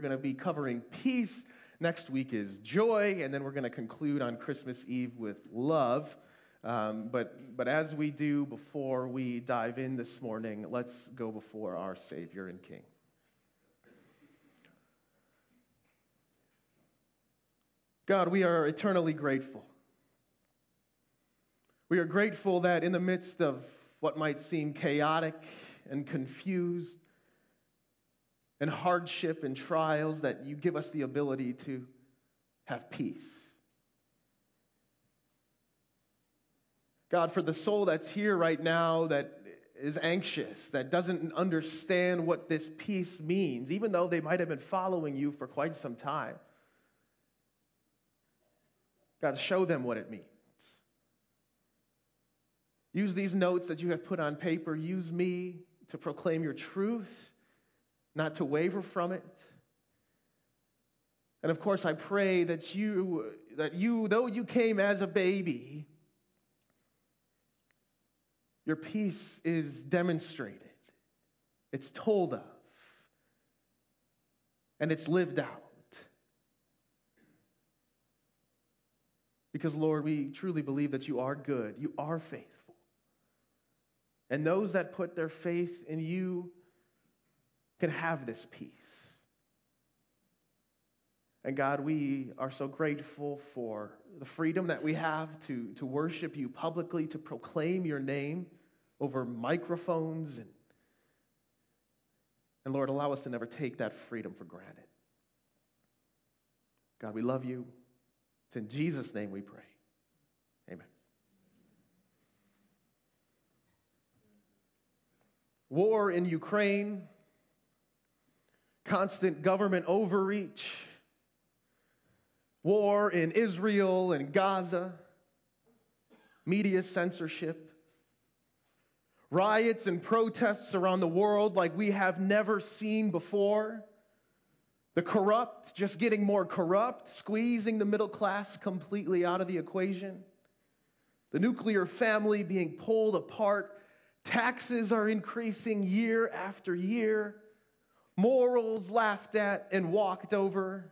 We're going to be covering peace. Next week is joy, and then we're going to conclude on Christmas Eve with love. Um, but, but as we do before we dive in this morning, let's go before our Savior and King. God, we are eternally grateful. We are grateful that in the midst of what might seem chaotic and confused, and hardship and trials that you give us the ability to have peace. God, for the soul that's here right now that is anxious, that doesn't understand what this peace means, even though they might have been following you for quite some time. God, show them what it means. Use these notes that you have put on paper. Use me to proclaim your truth not to waver from it. And of course, I pray that you, that you, though you came as a baby, your peace is demonstrated, it's told of, and it's lived out. Because, Lord, we truly believe that you are good, you are faithful. And those that put their faith in you can have this peace. And God, we are so grateful for the freedom that we have to, to worship you publicly, to proclaim your name over microphones. And, and Lord, allow us to never take that freedom for granted. God, we love you. It's in Jesus' name we pray. Amen. War in Ukraine constant government overreach, war in Israel and Gaza, media censorship, riots and protests around the world like we have never seen before. The corrupt just getting more corrupt, squeezing the middle class completely out of the equation. The nuclear family being pulled apart. Taxes are increasing year after year morals laughed at and walked over.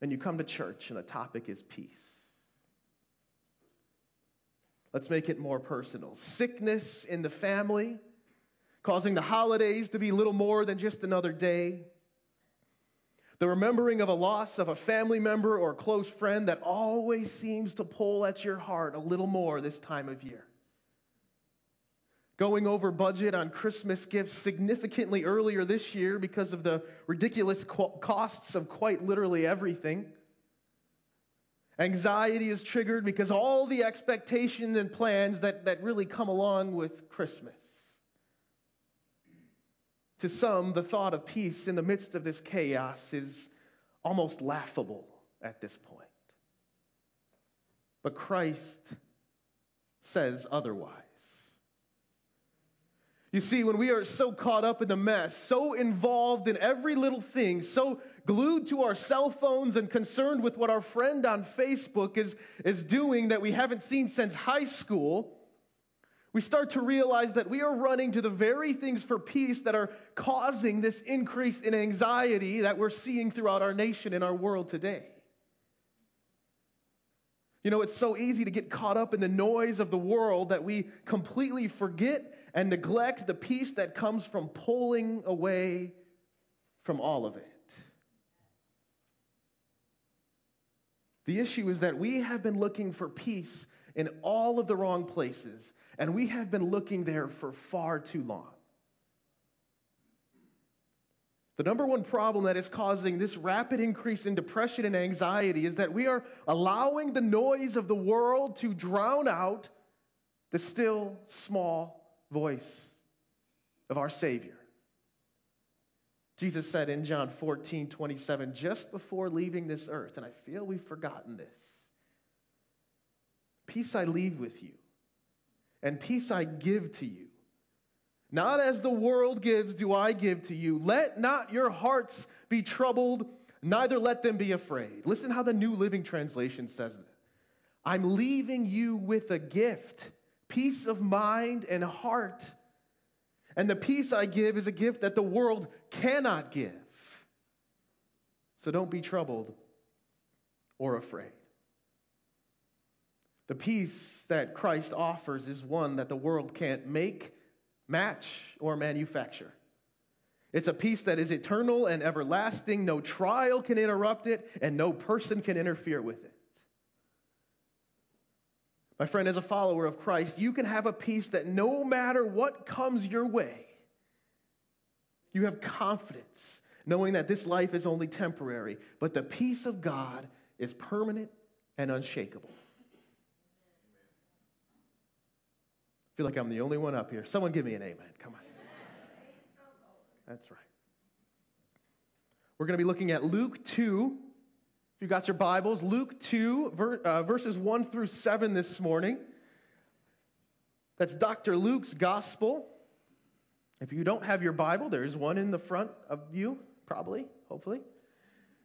And you come to church and the topic is peace. Let's make it more personal. Sickness in the family, causing the holidays to be little more than just another day. The remembering of a loss of a family member or close friend that always seems to pull at your heart a little more this time of year going over budget on Christmas gifts significantly earlier this year because of the ridiculous costs of quite literally everything. Anxiety is triggered because all the expectations and plans that, that really come along with Christmas. To some, the thought of peace in the midst of this chaos is almost laughable at this point. But Christ says otherwise. You see, when we are so caught up in the mess, so involved in every little thing, so glued to our cell phones and concerned with what our friend on Facebook is, is doing that we haven't seen since high school, we start to realize that we are running to the very things for peace that are causing this increase in anxiety that we're seeing throughout our nation and our world today. You know, it's so easy to get caught up in the noise of the world that we completely forget and neglect the peace that comes from pulling away from all of it. The issue is that we have been looking for peace in all of the wrong places, and we have been looking there for far too long. The number one problem that is causing this rapid increase in depression and anxiety is that we are allowing the noise of the world to drown out the still small voice of our Savior. Jesus said in John 14, 27, just before leaving this earth, and I feel we've forgotten this Peace I leave with you, and peace I give to you. Not as the world gives, do I give to you. Let not your hearts be troubled, neither let them be afraid. Listen how the New Living Translation says that. I'm leaving you with a gift peace of mind and heart. And the peace I give is a gift that the world cannot give. So don't be troubled or afraid. The peace that Christ offers is one that the world can't make, match, or manufacture. It's a peace that is eternal and everlasting. No trial can interrupt it, and no person can interfere with it. My friend, as a follower of Christ, you can have a peace that no matter what comes your way, you have confidence knowing that this life is only temporary, but the peace of God is permanent and unshakable. I feel like I'm the only one up here. Someone give me an amen. Come on. That's right. We're going to be looking at Luke 2. If you got your Bibles, Luke 2, ver, uh, verses 1 through 7 this morning. That's Dr. Luke's gospel. If you don't have your Bible, there is one in the front of you, probably, hopefully.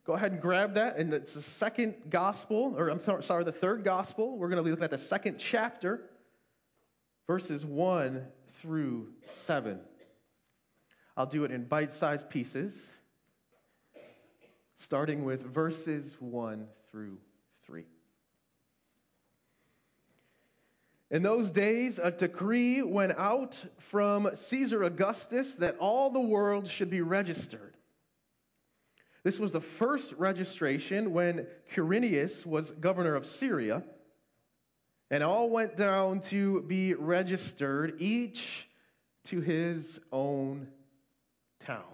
Go ahead and grab that. And it's the second gospel, or I'm sorry, the third gospel. We're going to be looking at the second chapter, verses 1 through 7. I'll do it in bite sized pieces, starting with verses 1 through 3. In those days, a decree went out from Caesar Augustus that all the world should be registered. This was the first registration when Quirinius was governor of Syria, and all went down to be registered, each to his own town.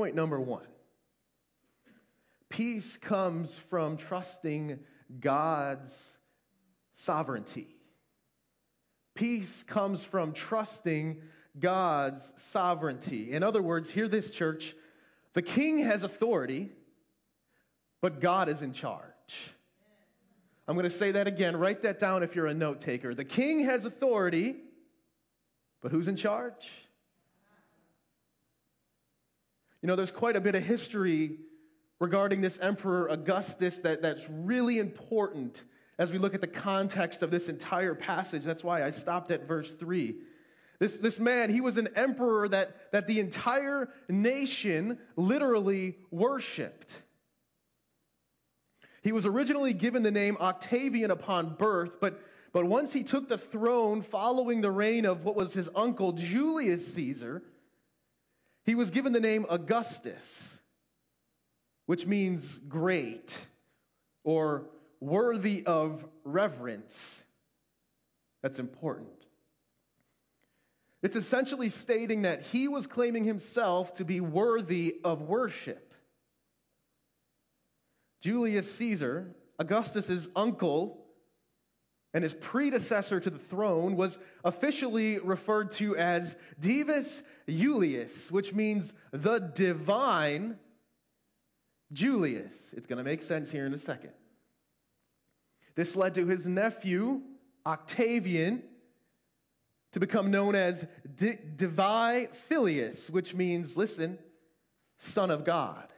Point number one peace comes from trusting God's sovereignty. Peace comes from trusting God's sovereignty. In other words, hear this, church the king has authority, but God is in charge. I'm going to say that again. Write that down if you're a note taker. The king has authority, but who's in charge? You know, there's quite a bit of history regarding this Emperor Augustus that, that's really important as we look at the context of this entire passage. That's why I stopped at verse 3. This, this man, he was an emperor that, that the entire nation literally worshiped. He was originally given the name Octavian upon birth, but, but once he took the throne following the reign of what was his uncle Julius Caesar, he was given the name Augustus, which means great or worthy of reverence. That's important. It's essentially stating that he was claiming himself to be worthy of worship. Julius Caesar, Augustus's uncle and his predecessor to the throne, was officially referred to as Divus Julius, which means the divine Julius. It's going to make sense here in a second. This led to his nephew, Octavian, to become known as Divi Filius, which means, listen, Son of God.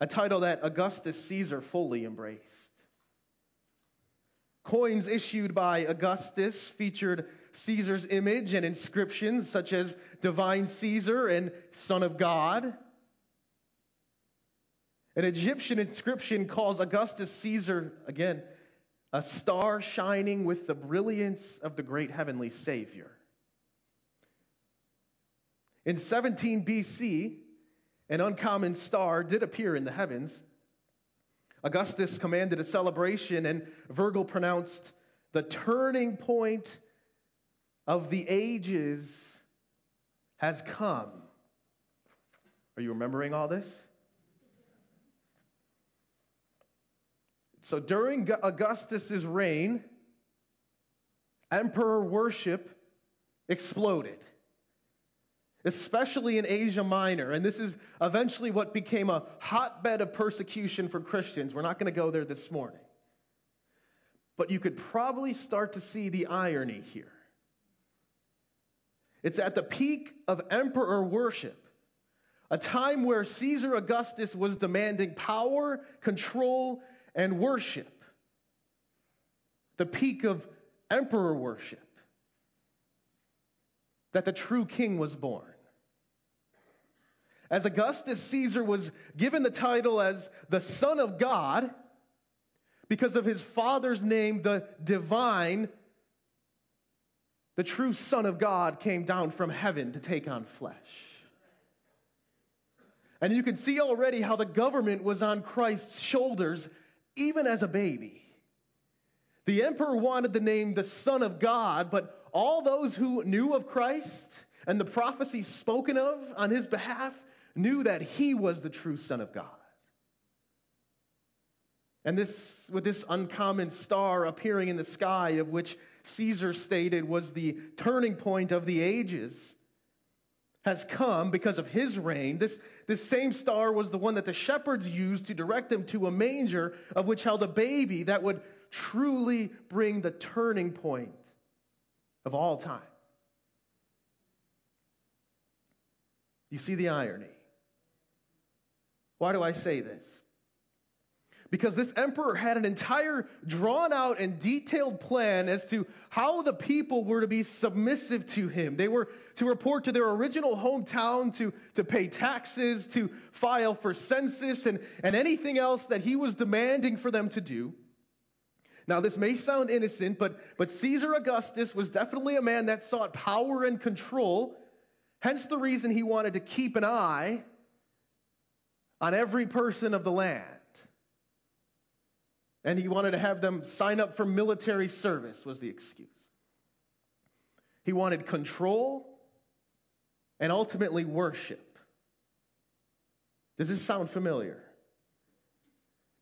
A title that Augustus Caesar fully embraced. Coins issued by Augustus featured Caesar's image and inscriptions such as Divine Caesar and Son of God. An Egyptian inscription calls Augustus Caesar, again, a star shining with the brilliance of the great heavenly Savior. In 17 BC, an uncommon star did appear in the heavens. Augustus commanded a celebration, and Virgil pronounced the turning point of the ages has come. Are you remembering all this? So during Augustus's reign, emperor worship exploded, especially in Asia Minor. And this is eventually what became a hotbed of persecution for Christians. We're not going to go there this morning. But you could probably start to see the irony here. It's at the peak of emperor worship, a time where Caesar Augustus was demanding power, control, and worship, the peak of emperor worship, that the true king was born. As Augustus Caesar was given the title as the Son of God because of his father's name, the divine, the true Son of God came down from heaven to take on flesh. And you can see already how the government was on Christ's shoulders even as a baby. The emperor wanted the name the Son of God, but all those who knew of Christ and the prophecies spoken of on his behalf knew that he was the true Son of God. And this, with this uncommon star appearing in the sky, of which Caesar stated was the turning point of the ages, has come because of his reign. This, this same star was the one that the shepherds used to direct them to a manger of which held a baby that would truly bring the turning point of all time. You see the irony. Why do I say this? Because this emperor had an entire drawn out and detailed plan as to how the people were to be submissive to him. They were to report to their original hometown, to, to pay taxes, to file for census, and, and anything else that he was demanding for them to do. Now, this may sound innocent, but, but Caesar Augustus was definitely a man that sought power and control, hence the reason he wanted to keep an eye on every person of the land. And he wanted to have them sign up for military service, was the excuse. He wanted control and ultimately worship. Does this sound familiar?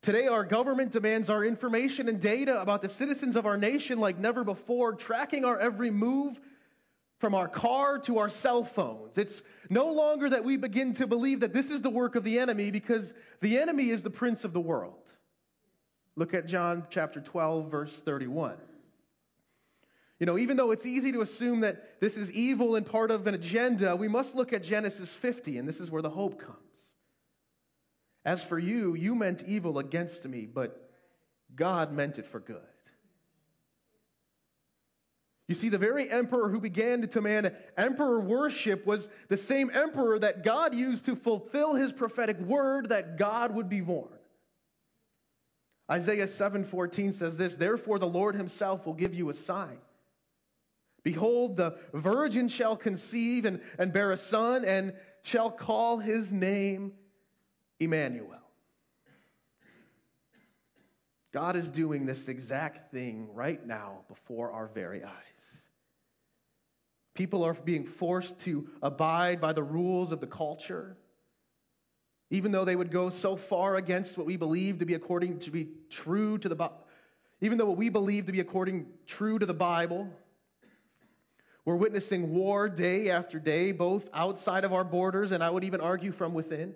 Today, our government demands our information and data about the citizens of our nation like never before, tracking our every move from our car to our cell phones. It's no longer that we begin to believe that this is the work of the enemy because the enemy is the prince of the world. Look at John chapter 12, verse 31. You know, even though it's easy to assume that this is evil and part of an agenda, we must look at Genesis 50, and this is where the hope comes. As for you, you meant evil against me, but God meant it for good. You see, the very emperor who began to demand emperor worship was the same emperor that God used to fulfill his prophetic word that God would be born. Isaiah 7:14 says this, "Therefore the Lord himself will give you a sign. Behold, the virgin shall conceive and, and bear a son and shall call his name Emmanuel. God is doing this exact thing right now before our very eyes. People are being forced to abide by the rules of the culture, even though they would go so far against what we believe to be according to be true to the even though what we believe to be according true to the Bible. We're witnessing war day after day, both outside of our borders and I would even argue from within.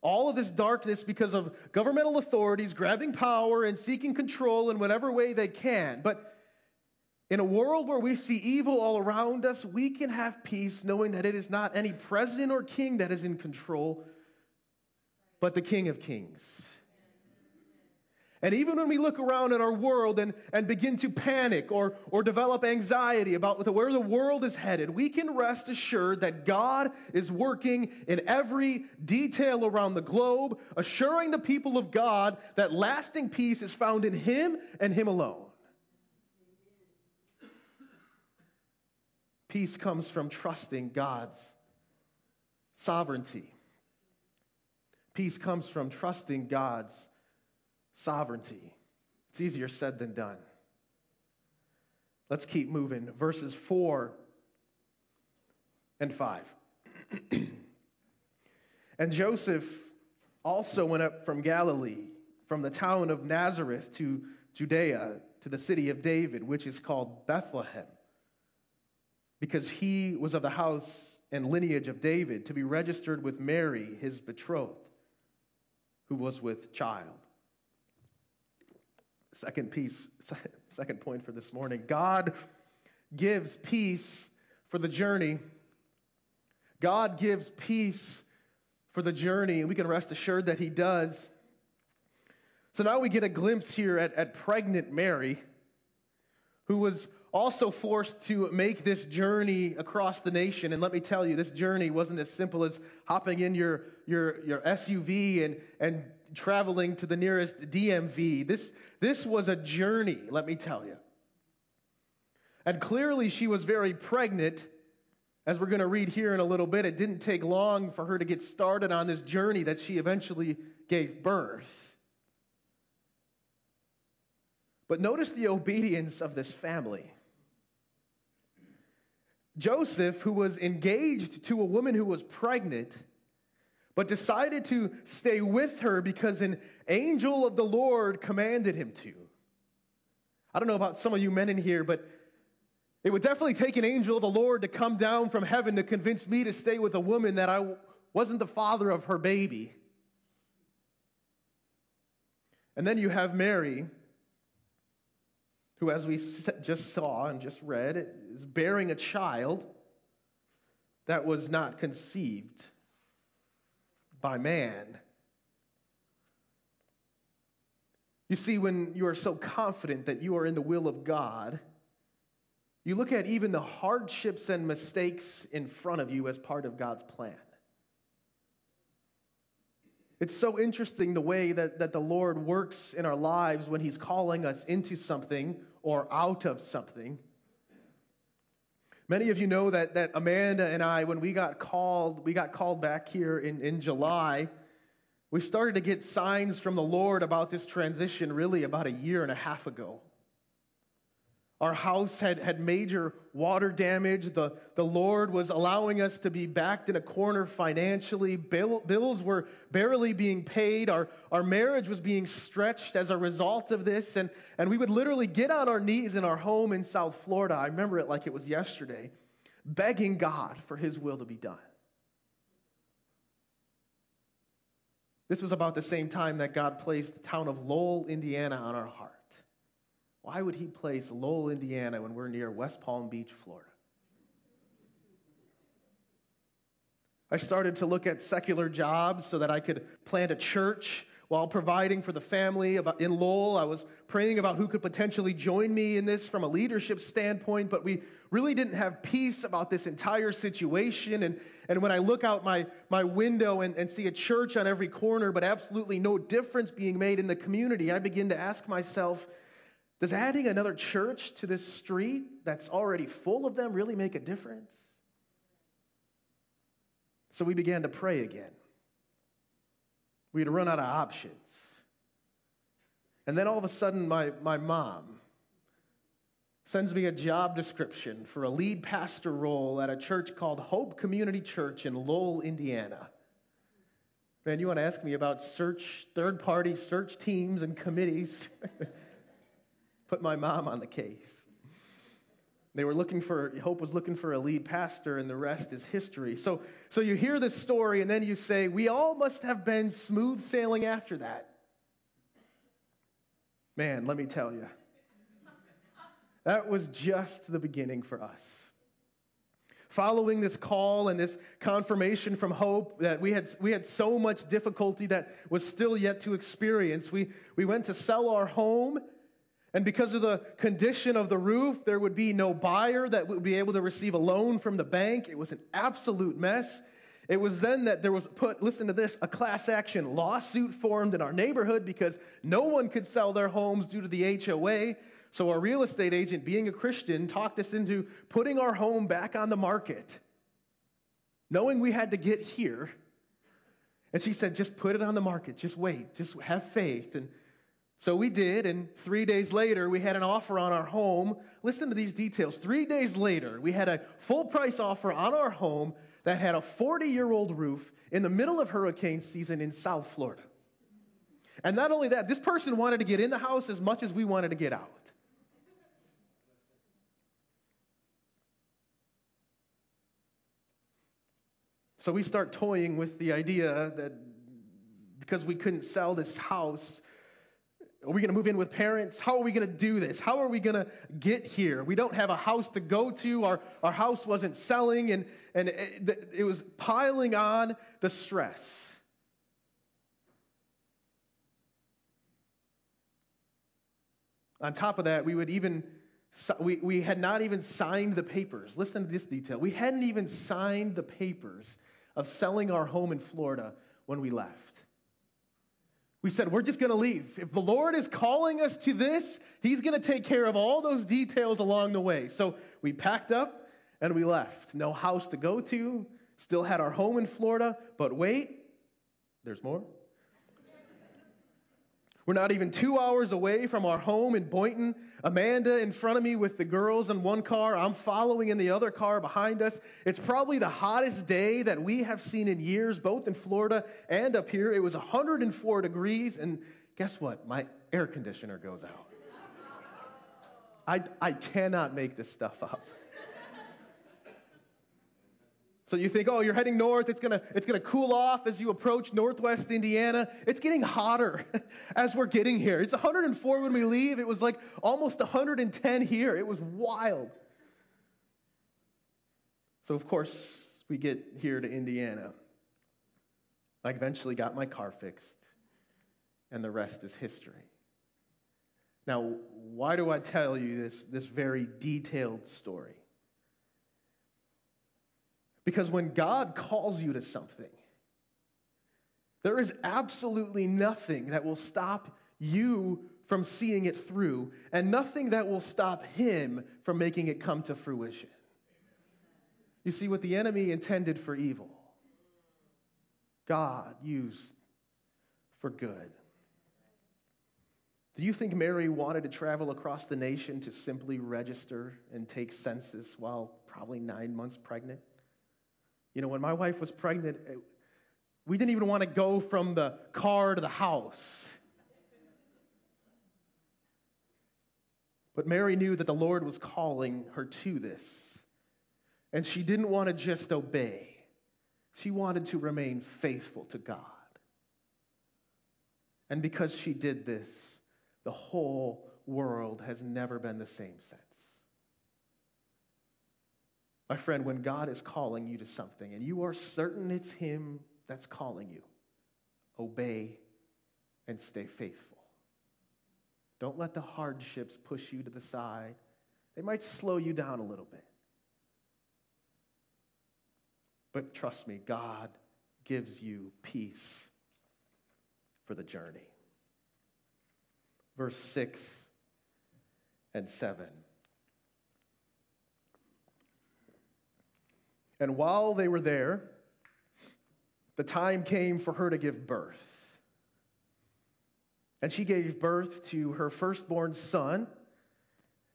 All of this darkness because of governmental authorities grabbing power and seeking control in whatever way they can. But in a world where we see evil all around us, we can have peace knowing that it is not any president or king that is in control, but the King of Kings. And even when we look around at our world and, and begin to panic or, or develop anxiety about where the world is headed, we can rest assured that God is working in every detail around the globe, assuring the people of God that lasting peace is found in Him and Him alone. Peace comes from trusting God's sovereignty. Peace comes from trusting God's sovereignty. It's easier said than done. Let's keep moving. Verses 4 and 5. and Joseph also went up from Galilee, from the town of Nazareth to Judea, to the city of David, which is called Bethlehem, because he was of the house and lineage of David, to be registered with Mary, his betrothed, who was with child. Second piece, second point for this morning. God gives peace for the journey. God gives peace for the journey, and we can rest assured that He does. So now we get a glimpse here at, at pregnant Mary, who was also forced to make this journey across the nation. And let me tell you, this journey wasn't as simple as hopping in your, your, your SUV and, and traveling to the nearest DMV. This, this was a journey, let me tell you. And clearly, she was very pregnant. As we're going to read here in a little bit, it didn't take long for her to get started on this journey that she eventually gave birth. But notice the obedience of this family. Joseph, who was engaged to a woman who was pregnant, but decided to stay with her because an angel of the Lord commanded him to. I don't know about some of you men in here, but it would definitely take an angel of the Lord to come down from heaven to convince me to stay with a woman that I wasn't the father of her baby. And then you have Mary, who, as we just saw and just read, is bearing a child that was not conceived by man. You see, when you are so confident that you are in the will of God, you look at even the hardships and mistakes in front of you as part of God's plan. It's so interesting the way that, that the Lord works in our lives when He's calling us into something or out of something. Many of you know that, that Amanda and I, when we got called, we got called back here in, in July, we started to get signs from the Lord about this transition really about a year and a half ago. Our house had, had major water damage. The, the Lord was allowing us to be backed in a corner financially. Bill, bills were barely being paid. Our, our marriage was being stretched as a result of this. And, and we would literally get on our knees in our home in South Florida. I remember it like it was yesterday, begging God for His will to be done. This was about the same time that God placed the town of Lowell, Indiana on our heart. Why would he place Lowell, Indiana when we're near West Palm Beach, Florida? I started to look at secular jobs so that I could plant a church while providing for the family in Lowell. I was praying about who could potentially join me in this from a leadership standpoint, but we really didn't have peace about this entire situation. And, and when I look out my, my window and, and see a church on every corner, but absolutely no difference being made in the community, I begin to ask myself, does adding another church to this street that's already full of them really make a difference? So we began to pray again. We had run out of options. And then all of a sudden, my, my mom sends me a job description for a lead pastor role at a church called Hope Community Church in Lowell, Indiana. Man, you want to ask me about search, third party search teams and committees? put my mom on the case. They were looking for, Hope was looking for a lead pastor, and the rest is history. So, so you hear this story, and then you say, We all must have been smooth sailing after that. Man, let me tell you, that was just the beginning for us. Following this call and this confirmation from Hope that we had, we had so much difficulty that was still yet to experience, we, we went to sell our home and because of the condition of the roof, there would be no buyer that would be able to receive a loan from the bank. It was an absolute mess. It was then that there was put, listen to this, a class action lawsuit formed in our neighborhood because no one could sell their homes due to the HOA. So our real estate agent, being a Christian, talked us into putting our home back on the market, knowing we had to get here. And she said, just put it on the market. Just wait. Just have faith. And so we did, and three days later, we had an offer on our home. Listen to these details. Three days later, we had a full price offer on our home that had a 40 year old roof in the middle of hurricane season in South Florida. And not only that, this person wanted to get in the house as much as we wanted to get out. So we start toying with the idea that because we couldn't sell this house, are we going to move in with parents? How are we going to do this? How are we going to get here? We don't have a house to go to. Our, our house wasn't selling, and, and it, it was piling on the stress. On top of that, we would even we, we had not even signed the papers. Listen to this detail. We hadn't even signed the papers of selling our home in Florida when we left. We said, we're just going to leave. If the Lord is calling us to this, He's going to take care of all those details along the way. So we packed up and we left. No house to go to, still had our home in Florida, but wait, there's more. We're not even two hours away from our home in Boynton. Amanda in front of me with the girls in one car. I'm following in the other car behind us. It's probably the hottest day that we have seen in years, both in Florida and up here. It was 104 degrees, and guess what? My air conditioner goes out. I, I cannot make this stuff up. So you think, oh, you're heading north. It's gonna it's gonna cool off as you approach northwest Indiana. It's getting hotter as we're getting here. It's 104 when we leave. It was like almost 110 here. It was wild. So of course we get here to Indiana. I eventually got my car fixed, and the rest is history. Now, why do I tell you this, this very detailed story? Because when God calls you to something, there is absolutely nothing that will stop you from seeing it through, and nothing that will stop Him from making it come to fruition. You see, what the enemy intended for evil, God used for good. Do you think Mary wanted to travel across the nation to simply register and take census while probably nine months pregnant? You know, when my wife was pregnant, eh, we didn't even want to go from the car to the house. But Mary knew that the Lord was calling her to this. And she didn't want to just obey, she wanted to remain faithful to God. And because she did this, the whole world has never been the same since. My friend, when God is calling you to something and you are certain it's Him that's calling you, obey and stay faithful. Don't let the hardships push you to the side. They might slow you down a little bit. But trust me, God gives you peace for the journey. Verse 6 and 7. And while they were there, the time came for her to give birth. And she gave birth to her firstborn son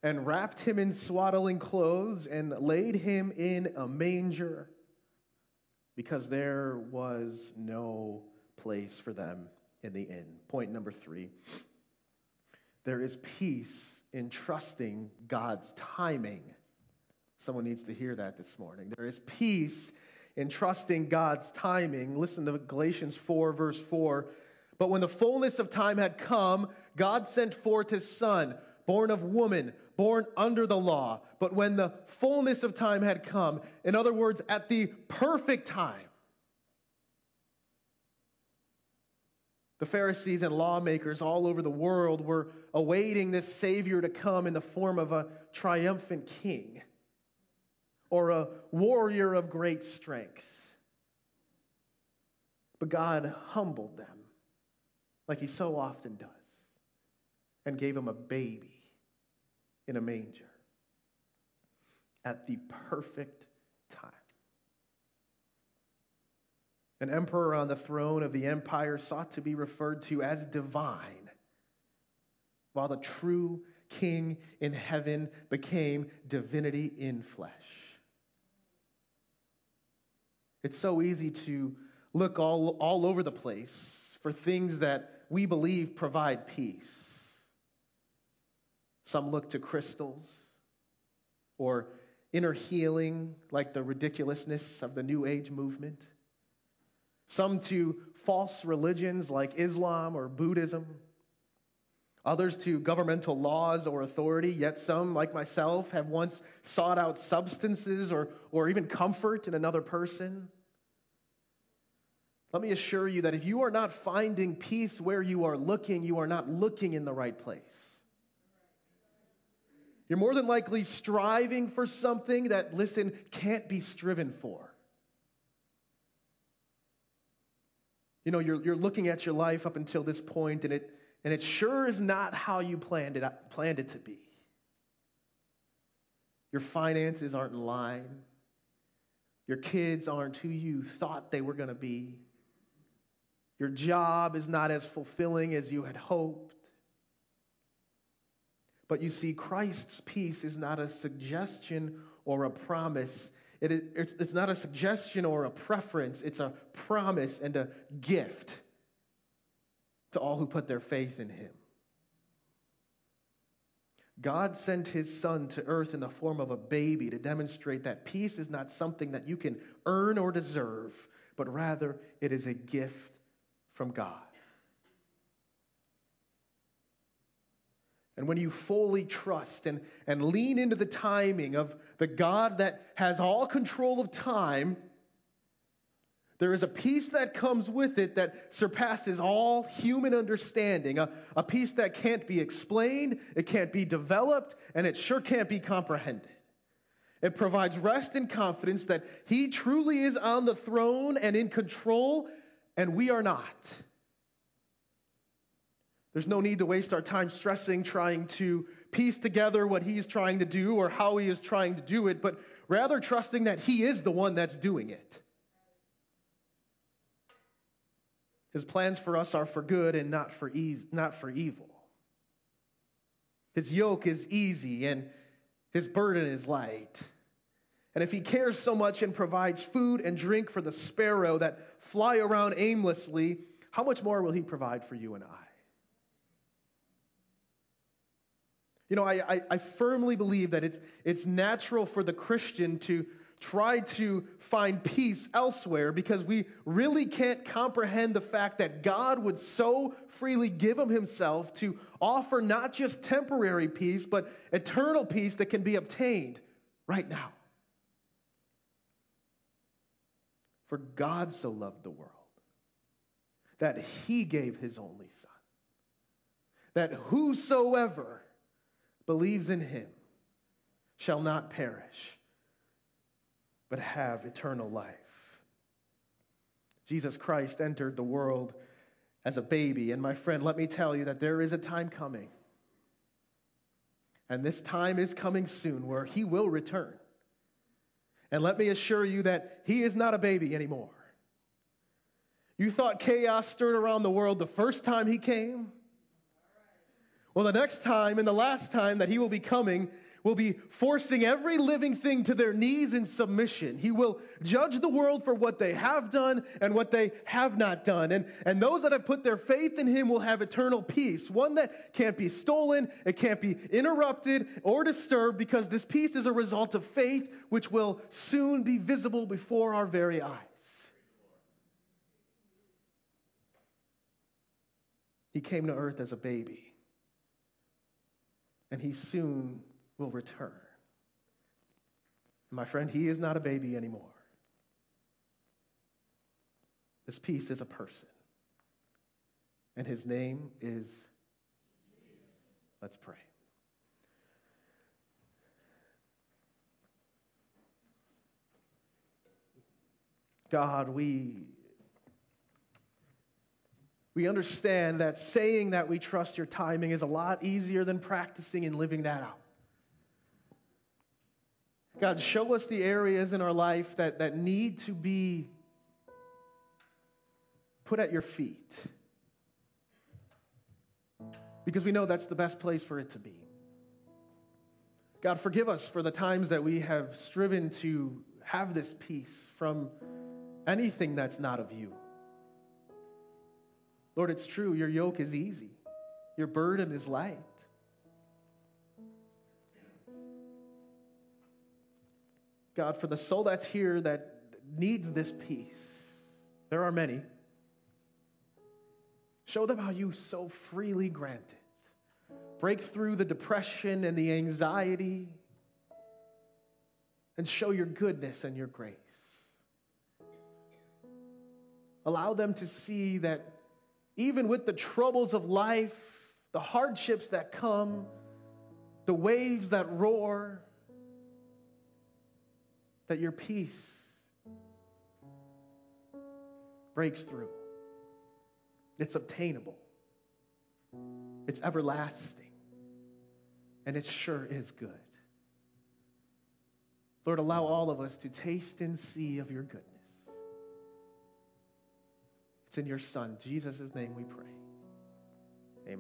and wrapped him in swaddling clothes and laid him in a manger because there was no place for them in the inn. Point number three there is peace in trusting God's timing Someone needs to hear that this morning. There is peace in trusting God's timing. Listen to Galatians 4, verse 4. But when the fullness of time had come, God sent forth his Son, born of woman, born under the law. But when the fullness of time had come, in other words, at the perfect time, The Pharisees and lawmakers all over the world were awaiting this Savior to come in the form of a triumphant king or a warrior of great strength. But God humbled them, like He so often does, and gave them a baby in a manger at the perfect time. An emperor on the throne of the empire sought to be referred to as divine, while the true king in heaven became divinity in flesh. It's so easy to look all, all over the place for things that we believe provide peace. Some look to crystals or inner healing, like the ridiculousness of the New Age movement. Some to false religions like Islam or Buddhism. Others to governmental laws or authority, yet some, like myself, have once sought out substances or, or even comfort in another person. Let me assure you that if you are not finding peace where you are looking, you are not looking in the right place. You're more than likely striving for something that, listen, can't be striven for. You know, you're, you're looking at your life up until this point, and it, and it sure is not how you planned it, planned it to be. Your finances aren't in line. Your kids aren't who you thought they were going to be. Your job is not as fulfilling as you had hoped. But you see, Christ's peace is not a suggestion or a promise. It is, it's, it's not a suggestion or a preference, it's a promise and a gift to all who put their faith in Him. God sent his son to earth in the form of a baby to demonstrate that peace is not something that you can earn or deserve, but rather it is a gift from God. And when you fully trust and, and lean into the timing of the God that has all control of time, there is a peace that comes with it that surpasses all human understanding, a, a peace that can't be explained, it can't be developed, and it sure can't be comprehended. It provides rest and confidence that He truly is on the throne and in control, and we are not. There's no need to waste our time stressing, trying to piece together what He's trying to do or how He is trying to do it, but rather trusting that He is the one that's doing it. His plans for us are for good and not for, not for evil. His yoke is easy and his burden is light. And if he cares so much and provides food and drink for the sparrow that fly around aimlessly, how much more will he provide for you and I? You know, I, I, I firmly believe that it's, it's natural for the Christian to try to find peace elsewhere because we really can't comprehend the fact that God would so freely give of himself to offer not just temporary peace, but eternal peace that can be obtained right now. For God so loved the world that he gave his only Son, that whosoever believes in him shall not perish but have eternal life. Jesus Christ entered the world as a baby. And my friend, let me tell you that there is a time coming. And this time is coming soon where he will return. And let me assure you that he is not a baby anymore. You thought chaos stirred around the world the first time he came? Well, the next time and the last time that he will be coming will be forcing every living thing to their knees in submission. He will judge the world for what they have done and what they have not done. And, and those that have put their faith in him will have eternal peace, one that can't be stolen, it can't be interrupted or disturbed, because this peace is a result of faith which will soon be visible before our very eyes. He came to earth as a baby. And he soon will return. My friend, he is not a baby anymore. This peace is a person. And his name is. Let's pray. God, we we understand that saying that we trust your timing is a lot easier than practicing and living that out. God, show us the areas in our life that, that need to be put at your feet. Because we know that's the best place for it to be. God, forgive us for the times that we have striven to have this peace from anything that's not of you. Lord, it's true, your yoke is easy, your burden is light. God, for the soul that's here that needs this peace, there are many. Show them how you so freely grant it. Break through the depression and the anxiety and show your goodness and your grace. Allow them to see that even with the troubles of life, the hardships that come, the waves that roar, that your peace breaks through. It's obtainable, it's everlasting, and it sure is good. Lord, allow all of us to taste and see of your goodness. It's in your Son, Jesus' name, we pray. Amen.